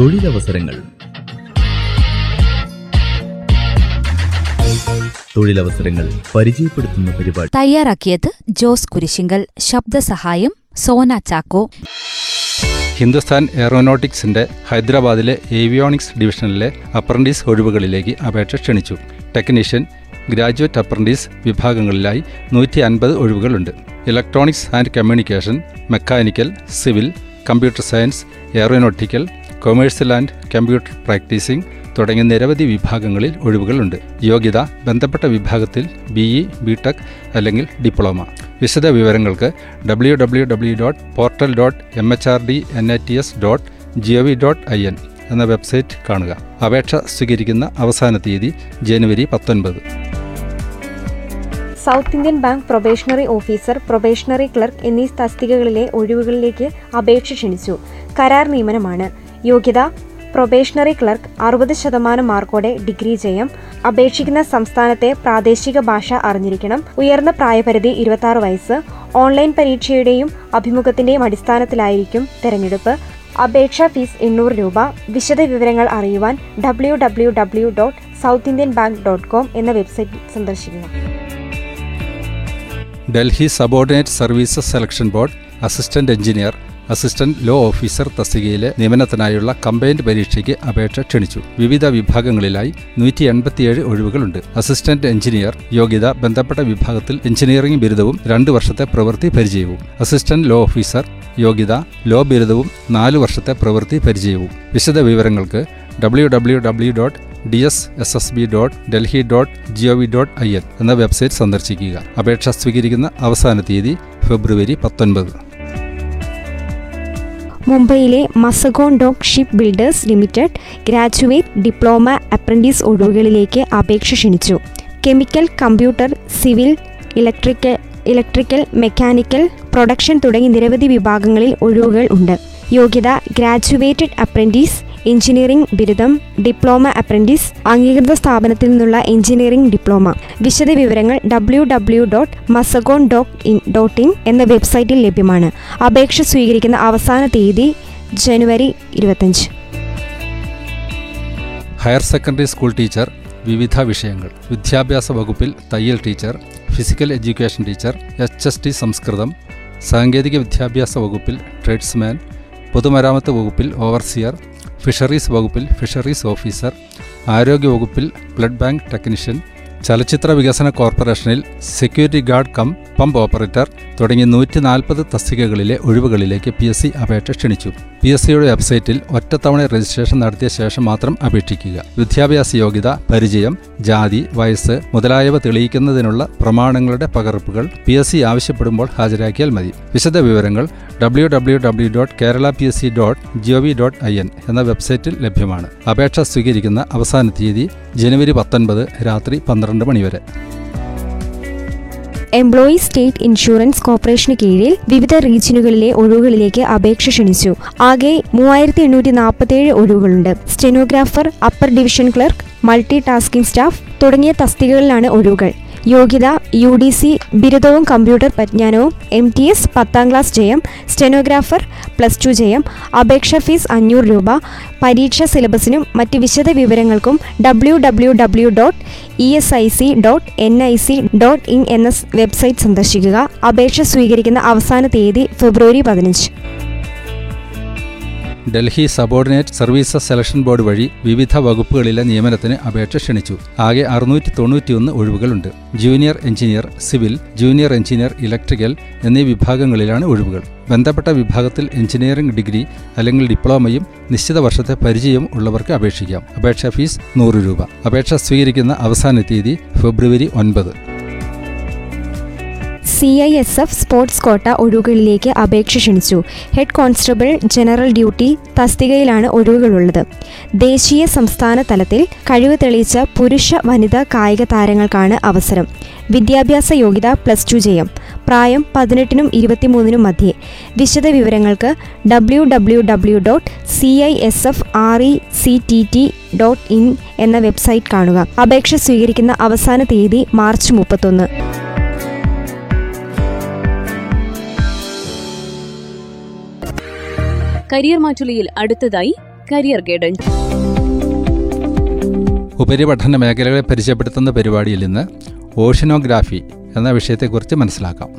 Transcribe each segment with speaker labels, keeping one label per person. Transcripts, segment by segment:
Speaker 1: തൊഴിലവസരങ്ങൾ. തൊഴിലവസരങ്ങൾ പരിചയപ്പെടുത്തുന്ന പരിപാടി.
Speaker 2: തയ്യാറാക്കിയത് ജോസ് കുരിശിങ്കൽ ശബ്ദസഹായം സോന ചാക്കോ.
Speaker 3: ഹിന്ദുസ്ഥാൻ എയറോനോട്ടിക്സിന്റെ ഹൈദരാബാദിലെ ഏവിയോണിക്സ് ഡിവിഷനിലെ അപ്രന്റീസ് ഒഴിവുകളിലേക്ക് അപേക്ഷ ക്ഷണിച്ചു. ടെക്നീഷ്യൻ ഗ്രാജുവേറ്റ് അപ്രന്റീസ് വിഭാഗങ്ങളിലായി നൂറ്റി അൻപത് ഒഴിവുകളുണ്ട്. Electronics and communication mechanical civil computer science aeronautical commercial and computer practising തുടങ്ങിയ നിരവധി വിഭാഗങ്ങളിൽ ഒഴിവുകളുണ്ട്. യോഗ്യത ബന്ധപ്പെട്ട വിഭാഗത്തിൽ ബി ഇ ബി ടെക് അല്ലെങ്കിൽ ഡിപ്ലോമ. വിശദ വിവരങ്ങൾക്ക് W W W dot portal dot M H R D N I T S dot G O V dot I N എന്ന വെബ്സൈറ്റ് കാണുക. അപേക്ഷ സ്വീകരിക്കുന്ന അവസാന തീയതി ജനുവരി പത്തൊൻപത്.
Speaker 4: South Indian Bank probationary officer probationary clerk എന്നീ തസ്തികകളിലെ ഒഴിവുകളിലേക്ക് അപേക്ഷ ക്ഷണിച്ചു. കരാർ നിയമനമാണ്. യോഗ്യത പ്രൊബേഷണറി ക്ലർക്ക് അറുപത് ശതമാനം മാർക്കോടെ ഡിഗ്രി ജയം അപേക്ഷിക്കുന്ന സംസ്ഥാനത്തെ പ്രാദേശിക ഭാഷ അറിഞ്ഞിരിക്കണം ഉയർന്ന പ്രായപരിധി ഇരുപത്തി വയസ്സ് ഓൺലൈൻ പരീക്ഷയുടെയും അഭിമുഖത്തിന്റെയും അടിസ്ഥാനത്തിലായിരിക്കും തെരഞ്ഞെടുപ്പ്. അപേക്ഷാ ഫീസ് എണ്ണൂറ് രൂപ. വിശദ വിവരങ്ങൾ അറിയുവാൻ W W W dot South Indian Bank dot com എന്ന വെബ്സൈറ്റ് സന്ദർശിക്കുക.
Speaker 3: Delhi subordinate services selection board assistant engineer assistant law officer തസ്തികയിലെ നിയമനത്തിനായുള്ള കമ്പൈൻഡ് പരീക്ഷയ്ക്ക് അപേക്ഷ ക്ഷണിച്ചു. വിവിധ വിഭാഗങ്ങളിലായി നൂറ്റി എൺപത്തിയേഴ് ഒഴിവുകളുണ്ട്. അസിസ്റ്റന്റ് എഞ്ചിനീയർ യോഗ്യത ബന്ധപ്പെട്ട വിഭാഗത്തിൽ എഞ്ചിനീയറിംഗ് ബിരുദവും രണ്ട് വർഷത്തെ പ്രവൃത്തി പരിചയവും. അസിസ്റ്റന്റ് ലോ ഓഫീസർ യോഗ്യത ലോ ബിരുദവും നാല് വർഷത്തെ പ്രവൃത്തി പരിചയവും. വിശദ വിവരങ്ങൾക്ക് W W W dot D S S S B dot Delhi dot G O V dot I N എന്ന വെബ്സൈറ്റ് സന്ദർശിക്കുക. അപേക്ഷ സ്വീകരിക്കുന്ന അവസാന തീയതി ഫെബ്രുവരി പത്തൊൻപത്.
Speaker 4: മുംബൈയിലെ Mazagon dock ship builders limited graduate diploma apprentice ഒഴിവുകളിലേക്ക് അപേക്ഷ ക്ഷണിച്ചു. Chemical computer civil electrical electrical mechanical production തുടങ്ങി നിരവധി വിഭാഗങ്ങളിൽ ഒഴിവുകൾ ഉണ്ട്. യോഗ്യത ഗ്രാജുവേറ്റഡ് അപ്രന്റീസ് എഞ്ചിനീയറിംഗ് ബിരുദം ഡിപ്ലോമ അപ്രന്റീസ് അംഗീകൃത സ്ഥാപനത്തിൽ നിന്നുള്ള എഞ്ചിനീയറിംഗ് ഡിപ്ലോമ. വിശദ വിവരങ്ങൾ W W dot Mazagon dot in dot in എന്ന വെബ്സൈറ്റിൽ ലഭ്യമാണ്. അപേക്ഷ സ്വീകരിക്കുന്ന അവസാന തീയതി ജനുവരി ഇരുപത്തഞ്ച്
Speaker 3: ഹയർ സെക്കൻഡറി സ്കൂൾ ടീച്ചർ വിവിധ വിഷയങ്ങൾ. വിദ്യാഭ്യാസ വകുപ്പിൽ തയ്യൽ teacher physical education teacher H S T Sanskrit സാങ്കേതിക വിദ്യാഭ്യാസ വകുപ്പിൽ ട്രേഡ്സ്മാൻ പൊതുമരാമത്ത് വകുപ്പിൽ ഓവർസിയർ ഫിഷറീസ് വകുപ്പിൽ ഫിഷറീസ് ഓഫീസർ ആരോഗ്യ വകുപ്പിൽ ബ്ലഡ് ബാങ്ക് ടെക്നീഷ്യൻ ചലച്ചിത്ര വികസന കോർപ്പറേഷനിൽ security guard cum pump operator തുടങ്ങി നൂറ്റി നാൽപ്പത് തസ്തികകളിലെ ഒഴിവുകളിലേക്ക് പി എസ് സി അപേക്ഷ ക്ഷണിച്ചു. പി എസ് സിയുടെ വെബ്സൈറ്റിൽ ഒറ്റത്തവണ രജിസ്ട്രേഷൻ നടത്തിയ ശേഷം മാത്രം അപേക്ഷിക്കുക. വിദ്യാഭ്യാസ യോഗ്യത പരിചയം ജാതി വയസ്സ് മുതലായവ തെളിയിക്കുന്നതിനുള്ള പ്രമാണങ്ങളുടെ പകർപ്പുകൾ പി എസ് സി ആവശ്യപ്പെടുമ്പോൾ ഹാജരാക്കിയാൽ മതി. വിശദ വിവരങ്ങൾ W W W dot Kerala P S C dot G O V dot I N എന്ന വെബ്സൈറ്റിൽ ലഭ്യമാണ്. അപേക്ഷ സ്വീകരിക്കുന്ന അവസാന തീയതി ജനുവരി പത്തൊൻപത് രാത്രി പന്ത്രണ്ട് മണിവരെ
Speaker 4: എംപ്ലോയി സ്റ്റേറ്റ് ഇൻഷുറൻസ് കോർപ്പറേഷന് കീഴിൽ വിവിധ റീജിയനുകളിലെ ഒഴിവുകളിലേക്ക് അപേക്ഷ ക്ഷണിച്ചു. ആകെ മൂവായിരത്തി എണ്ണൂറ്റി നാൽപ്പത്തേഴ് ഒഴിവുകളുണ്ട്. Stenographer upper division clerk multi tasking staff തുടങ്ങിയ തസ്തികകളിലാണ് ഒഴിവുകൾ. യോഗ്യത യു ഡി സി ബിരുദവും കമ്പ്യൂട്ടർ പരിജ്ഞാനവും എം ടി എസ് പത്താം ക്ലാസ് ജയം സ്റ്റെനോഗ്രാഫർ പ്ലസ് ടു ജയം അപേക്ഷാ ഫീസ് അഞ്ഞൂറ് രൂപ പരീക്ഷ സിലബസിനും മറ്റ് വിശദ വിവരങ്ങൾക്കും W W W dot E S I C dot N I C dot in എന്ന വെബ്സൈറ്റ് സന്ദർശിക്കുക. അപേക്ഷ സ്വീകരിക്കുന്ന അവസാന തീയതി ഫെബ്രുവരി പതിനഞ്ച്.
Speaker 3: Delhi subordinate services selection board വഴി വിവിധ വകുപ്പുകളിലെ നിയമനത്തിന് അപേക്ഷ ക്ഷണിച്ചു. ആകെ അറുന്നൂറ്റി തൊണ്ണൂറ്റിയൊന്ന് ഒഴിവുകളുണ്ട്. Junior engineer civil junior engineer electrical എന്നീ വിഭാഗങ്ങളിലാണ് ഒഴിവുകൾ. ബന്ധപ്പെട്ട വിഭാഗത്തിൽ എഞ്ചിനീയറിംഗ് ഡിഗ്രി അല്ലെങ്കിൽ ഡിപ്ലോമയും നിശ്ചിത വർഷത്തെ പരിചയവും ഉള്ളവർക്ക് അപേക്ഷിക്കാം. അപേക്ഷാ ഫീസ് നൂറ് രൂപ. അപേക്ഷ സ്വീകരിക്കുന്ന അവസാന തീയതി ഫെബ്രുവരി ഒൻപത്.
Speaker 4: C I S F sports quota ഒഴിവുകളിലേക്ക് അപേക്ഷ ക്ഷണിച്ചു. ഹെഡ് കോൺസ്റ്റബിൾ ജനറൽ ഡ്യൂട്ടി തസ്തികയിലാണ് ഒഴിവുകളുള്ളത് ദേശീയ സംസ്ഥാന തലത്തിൽ കഴിവ് തെളിയിച്ച പുരുഷ വനിതാ കായിക താരങ്ങൾക്കാണ് അവസരം. വിദ്യാഭ്യാസ യോഗ്യത പ്ലസ് ടു ജയം. പ്രായം പതിനെട്ടിനും ഇരുപത്തിമൂന്നിനും മധ്യേ. വിശദ വിവരങ്ങൾക്ക് W W W dot C I S F R E C T T dot in എന്ന വെബ്സൈറ്റ് കാണുക. അപേക്ഷ സ്വീകരിക്കുന്ന അവസാന തീയതി മാർച്ച് മുപ്പത്തൊന്ന്.
Speaker 5: കരിയർ മാറ്റുലിയിൽ അടുത്തതായി കരിയർ ഗൈഡൻസ്.
Speaker 3: ഉപരിപഠന മേഖലകളെ പരിചയപ്പെടുത്തുന്ന പരിപാടിയിൽ നിന്ന് ഓഷനോഗ്രാഫി എന്ന വിഷയത്തെക്കുറിച്ച് മനസ്സിലാക്കാം.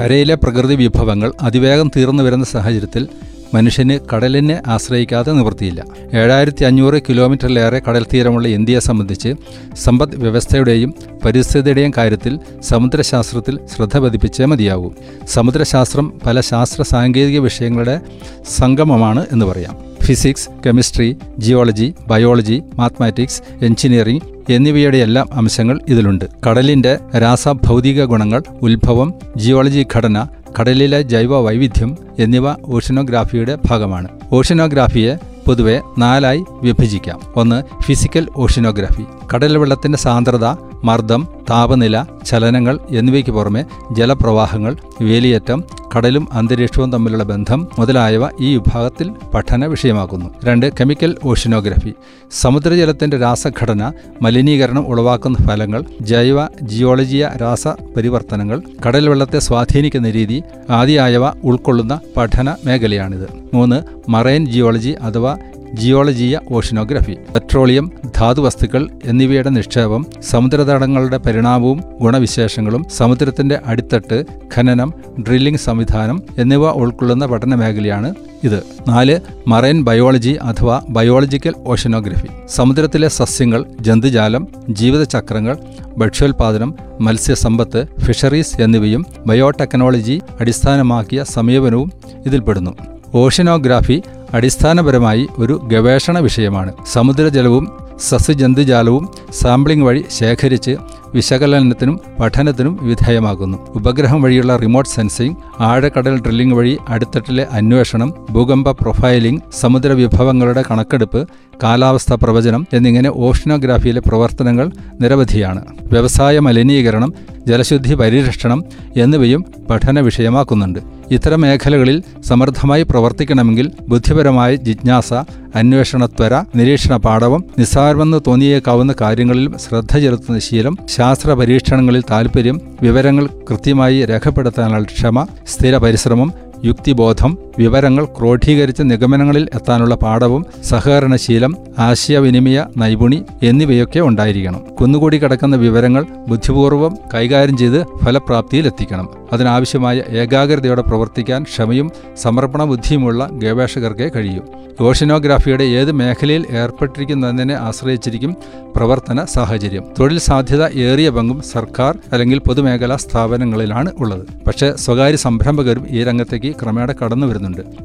Speaker 3: കരയിലെ പ്രകൃതി വിഭവങ്ങൾ അതിവേഗം തീർന്നു വരുന്ന സാഹചര്യത്തിൽ മനുഷ്യന് കടലിനെ ആശ്രയിക്കാതെ നിവൃത്തിയില്ല. ഏഴായിരത്തി അഞ്ഞൂറ് കിലോമീറ്ററിലേറെ കടൽ തീരമുള്ള ഇന്ത്യയെ സംബന്ധിച്ച് സമ്പദ് വ്യവസ്ഥയുടെയും പരിസ്ഥിതിയുടെയും കാര്യത്തിൽ സമുദ്രശാസ്ത്രത്തിൽ ശ്രദ്ധ പതിപ്പിച്ചേ മതിയാകൂ സമുദ്രശാസ്ത്രം പല ശാസ്ത്ര സാങ്കേതിക വിഷയങ്ങളുടെ സംഗമമാണ് എന്ന് പറയാം. Physics chemistry geology biology mathematics engineering എന്നിവയുടെ എല്ലാം അംശങ്ങൾ ഇതിലുണ്ട്. കടലിന്റെ രാസഭൗതിക ഗുണങ്ങൾ ഉത്ഭവം ജിയോളജി ഘടന കടലിലെ ജൈവ വൈവിധ്യം എന്നിവ ഓഷനോഗ്രാഫിയുടെ ഭാഗമാണ്. ഓഷനോഗ്രാഫിയെ പൊതുവെ നാലായി വിഭജിക്കാം. ഒന്ന് ഫിസിക്കൽ ഓഷനോഗ്രാഫി കടൽ വെള്ളത്തിന്റെ സാന്ദ്രത മർദ്ദം താപനില ചലനങ്ങൾ എന്നിവയ്ക്ക് പുറമെ ജലപ്രവാഹങ്ങൾ വേലിയേറ്റം കടലും അന്തരീക്ഷവും തമ്മിലുള്ള ബന്ധം മുതലായവ ഈ വിഭാഗത്തിൽ പഠന വിഷയമാക്കുന്നു. രണ്ട് കെമിക്കൽ ഓഷ്യനോഗ്രഫി സമുദ്രജലത്തിന്റെ രാസഘടന മലിനീകരണം ഉളവാക്കുന്ന ഫലങ്ങൾ ജൈവ ജിയോളജിയ രാസ പരിവർത്തനങ്ങൾ കടൽ വെള്ളത്തെ സ്വാധീനിക്കുന്ന രീതി ആദിയായവ ഉൾക്കൊള്ളുന്ന പഠന മേഖലയാണിത്. മൂന്ന് മറൈൻ ജിയോളജി അഥവാ ജിയോളജിയ ഓഷനോഗ്രഫി പെട്രോളിയം ധാതുവസ്തുക്കൾ എന്നിവയുടെ നിക്ഷേപം സമുദ്രതടങ്ങളുടെ പരിണാമവും ഗുണവിശേഷങ്ങളും സമുദ്രത്തിന്റെ അടിത്തട്ട് ഖനനം ഡ്രില്ലിംഗ് സംവിധാനം എന്നിവ ഉൾക്കൊള്ളുന്ന പഠന മേഖലയാണ് ഇത്. നാല് മറൈൻ ബയോളജി അഥവാ ബയോളജിക്കൽ ഓഷനോഗ്രഫി. സമുദ്രത്തിലെ സസ്യങ്ങൾ ജന്തുജാലം ജീവിതചക്രങ്ങൾ ഭക്ഷ്യോൽപാദനം മത്സ്യസമ്പത്ത് ഫിഷറീസ് എന്നിവയും ബയോടെക്നോളജി അടിസ്ഥാനമാക്കിയ സമീപനവും ഇതിൽപ്പെടുന്നു. ഓഷനോഗ്രാഫി അടിസ്ഥാനപരമായി ഒരു ഗവേഷണ വിഷയമാണ്. സമുദ്രജലവും സസ്യജന്തുജാലവും സാമ്പിളിംഗ് വഴി ശേഖരിച്ച് വിശകലനത്തിനും പഠനത്തിനും വിധേയമാകുന്നു ഉപഗ്രഹം വഴിയുള്ള റിമോട്ട് സെൻസിംഗ് ആഴക്കടൽ ഡ്രില്ലിംഗ് വഴി അടിത്തട്ടിലെ അന്വേഷണം ഭൂകമ്പ പ്രൊഫൈലിംഗ് സമുദ്ര വിഭവങ്ങളുടെ കണക്കെടുപ്പ് കാലാവസ്ഥാ പ്രവചനം എന്നിങ്ങനെ ഓഷ്യനോഗ്രാഫിയിലെ പ്രവർത്തനങ്ങൾ നിരവധിയാണ്. വ്യവസായ മലിനീകരണം ജലശുദ്ധി പരിരക്ഷണം എന്നിവയും പഠന വിഷയമാക്കുന്നുണ്ട് ഇത്തരം മേഖലകളിൽ സമർത്ഥമായി പ്രവർത്തിക്കണമെങ്കിൽ ബുദ്ധിപരമായ ജിജ്ഞാസ അന്വേഷണത്വര നിരീക്ഷണ പാഠവും നിസ്സാരമെന്ന് തോന്നിയേക്കാവുന്ന കാര്യങ്ങളിൽ ശ്രദ്ധ ചെലുത്തുന്ന ശീലം ശാസ്ത്ര പരീക്ഷണങ്ങളിൽ താൽപ്പര്യം വിവരങ്ങൾ കൃത്യമായി രേഖപ്പെടുത്താനുള്ള ക്ഷമ സ്ഥിര പരിശ്രമം യുക്തിബോധം വിവരങ്ങൾ ക്രോഡീകരിച്ച് നിഗമനങ്ങളിൽ എത്താനുള്ള പാഠവും സഹകരണശീലം ആശയവിനിമയ നൈപുണി എന്നിവയൊക്കെ ഉണ്ടായിരിക്കണം. കുന്നുകൂടി കിടക്കുന്ന വിവരങ്ങൾ ബുദ്ധിപൂർവം കൈകാര്യം ചെയ്ത് ഫലപ്രാപ്തിയിലെത്തിക്കണം. അതിനാവശ്യമായ ഏകാഗ്രതയോടെ പ്രവർത്തിക്കാൻ ക്ഷമയും സമർപ്പണ ബുദ്ധിയുമുള്ള ഗവേഷകർക്കേ കഴിയൂ. ഓഷനോഗ്രാഫിയുടെ ഏത് മേഖലയിൽ ഏർപ്പെട്ടിരിക്കുന്നതിനെ ആശ്രയിച്ചിരിക്കും പ്രവർത്തന സാഹചര്യം. തൊഴിൽ സാധ്യത ഏറിയ പങ്കും സർക്കാർ അല്ലെങ്കിൽ പൊതുമേഖലാ സ്ഥാപനങ്ങളിലാണ് ഉള്ളത്. പക്ഷേ സ്വകാര്യ സംരംഭകരും ഈ രംഗത്തേക്ക് ക്രമേണ കടന്നു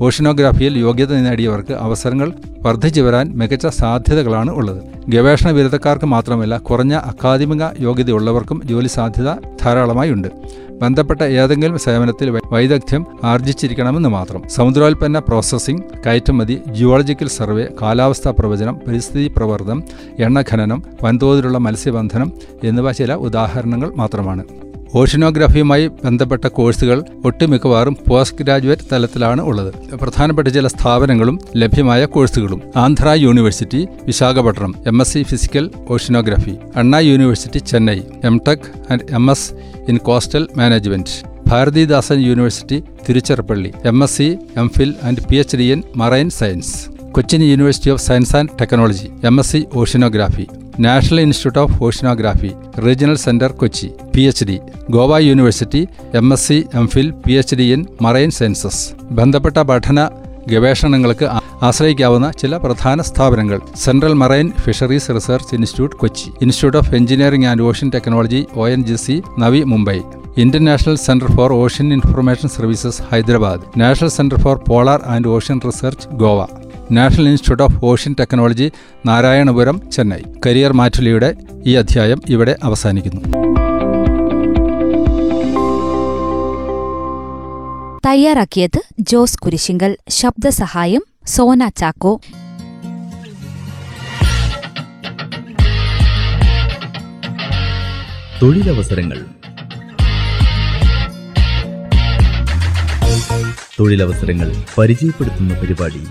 Speaker 3: ഓഷനോഗ്രാഫിയിൽ യോഗ്യത നേടിയവർക്ക് അവസരങ്ങൾ വർദ്ധിച്ചു വരാൻ മികച്ച സാധ്യതകളാണ് ഉള്ളത്. ഗവേഷണ ബിരുദക്കാർക്ക് മാത്രമല്ല കുറഞ്ഞ അക്കാദമിക യോഗ്യതയുള്ളവർക്കും ജോലി സാധ്യത ധാരാളമായി ഉണ്ട്. ബന്ധപ്പെട്ട ഏതെങ്കിലും സേവനത്തിൽ വൈദഗ്ധ്യം ആർജിച്ചിരിക്കണമെന്ന് മാത്രം. സമുദ്രോൽപ്പന്ന പ്രോസസ്സിംഗ് കയറ്റുമതി ജിയോളജിക്കൽ സർവേ കാലാവസ്ഥാ പ്രവചനം പരിസ്ഥിതി പ്രവർത്തനം എണ്ണഖനനം വൻതോതിലുള്ള മത്സ്യബന്ധനം എന്നിവ ചില ഉദാഹരണങ്ങൾ മാത്രമാണ്. ഓഷനോഗ്രാഫിയുമായി ബന്ധപ്പെട്ട കോഴ്സുകൾ ഒട്ടുമിക്കവാറും പോസ്റ്റ് ഗ്രാജുവേറ്റ് തലത്തിലാണ് ഉള്ളത്. പ്രധാനപ്പെട്ട ചില സ്ഥാപനങ്ങളും ലഭ്യമായ കോഴ്സുകളും. Andhra university Visakhapatnam M S C physical oceanography Anna university Chennai M tech and M S in coastal management Bharathidasan university Tiruchirappalli M S C M phil and P H D in marine science Cochin university of science and technology M S C oceanography national institute of oceanography regional centre Kochi P H D Goa university M S C M phil P H D in marine sciences ബന്ധപ്പെട്ട പഠന ഗവേഷണങ്ങൾക്ക് ആശ്രയിക്കാവുന്ന ചില പ്രധാന സ്ഥാപനങ്ങൾ central marine fisheries research institute Kochi institute of engineering and ocean technology O N G C Navi Mumbai. Indian national centre for ocean information services Hyderabad. National centre for polar and ocean research Goa. National institute of ocean technology Narayanapuram Chennai. Career മാറ്റുലിയുടെ ഈ അധ്യായം ഇവിടെ അവസാനിക്കുന്നു.
Speaker 2: തയ്യാറാക്കിയത് ജോസ് കുരിശിങ്കൽ ശബ്ദസഹായം സോന ചാക്കോ.
Speaker 1: തൊഴിലവസരങ്ങൾ. തൊഴിലവസരങ്ങൾ പരിചയപ്പെടുത്തുന്ന പരിപാടി.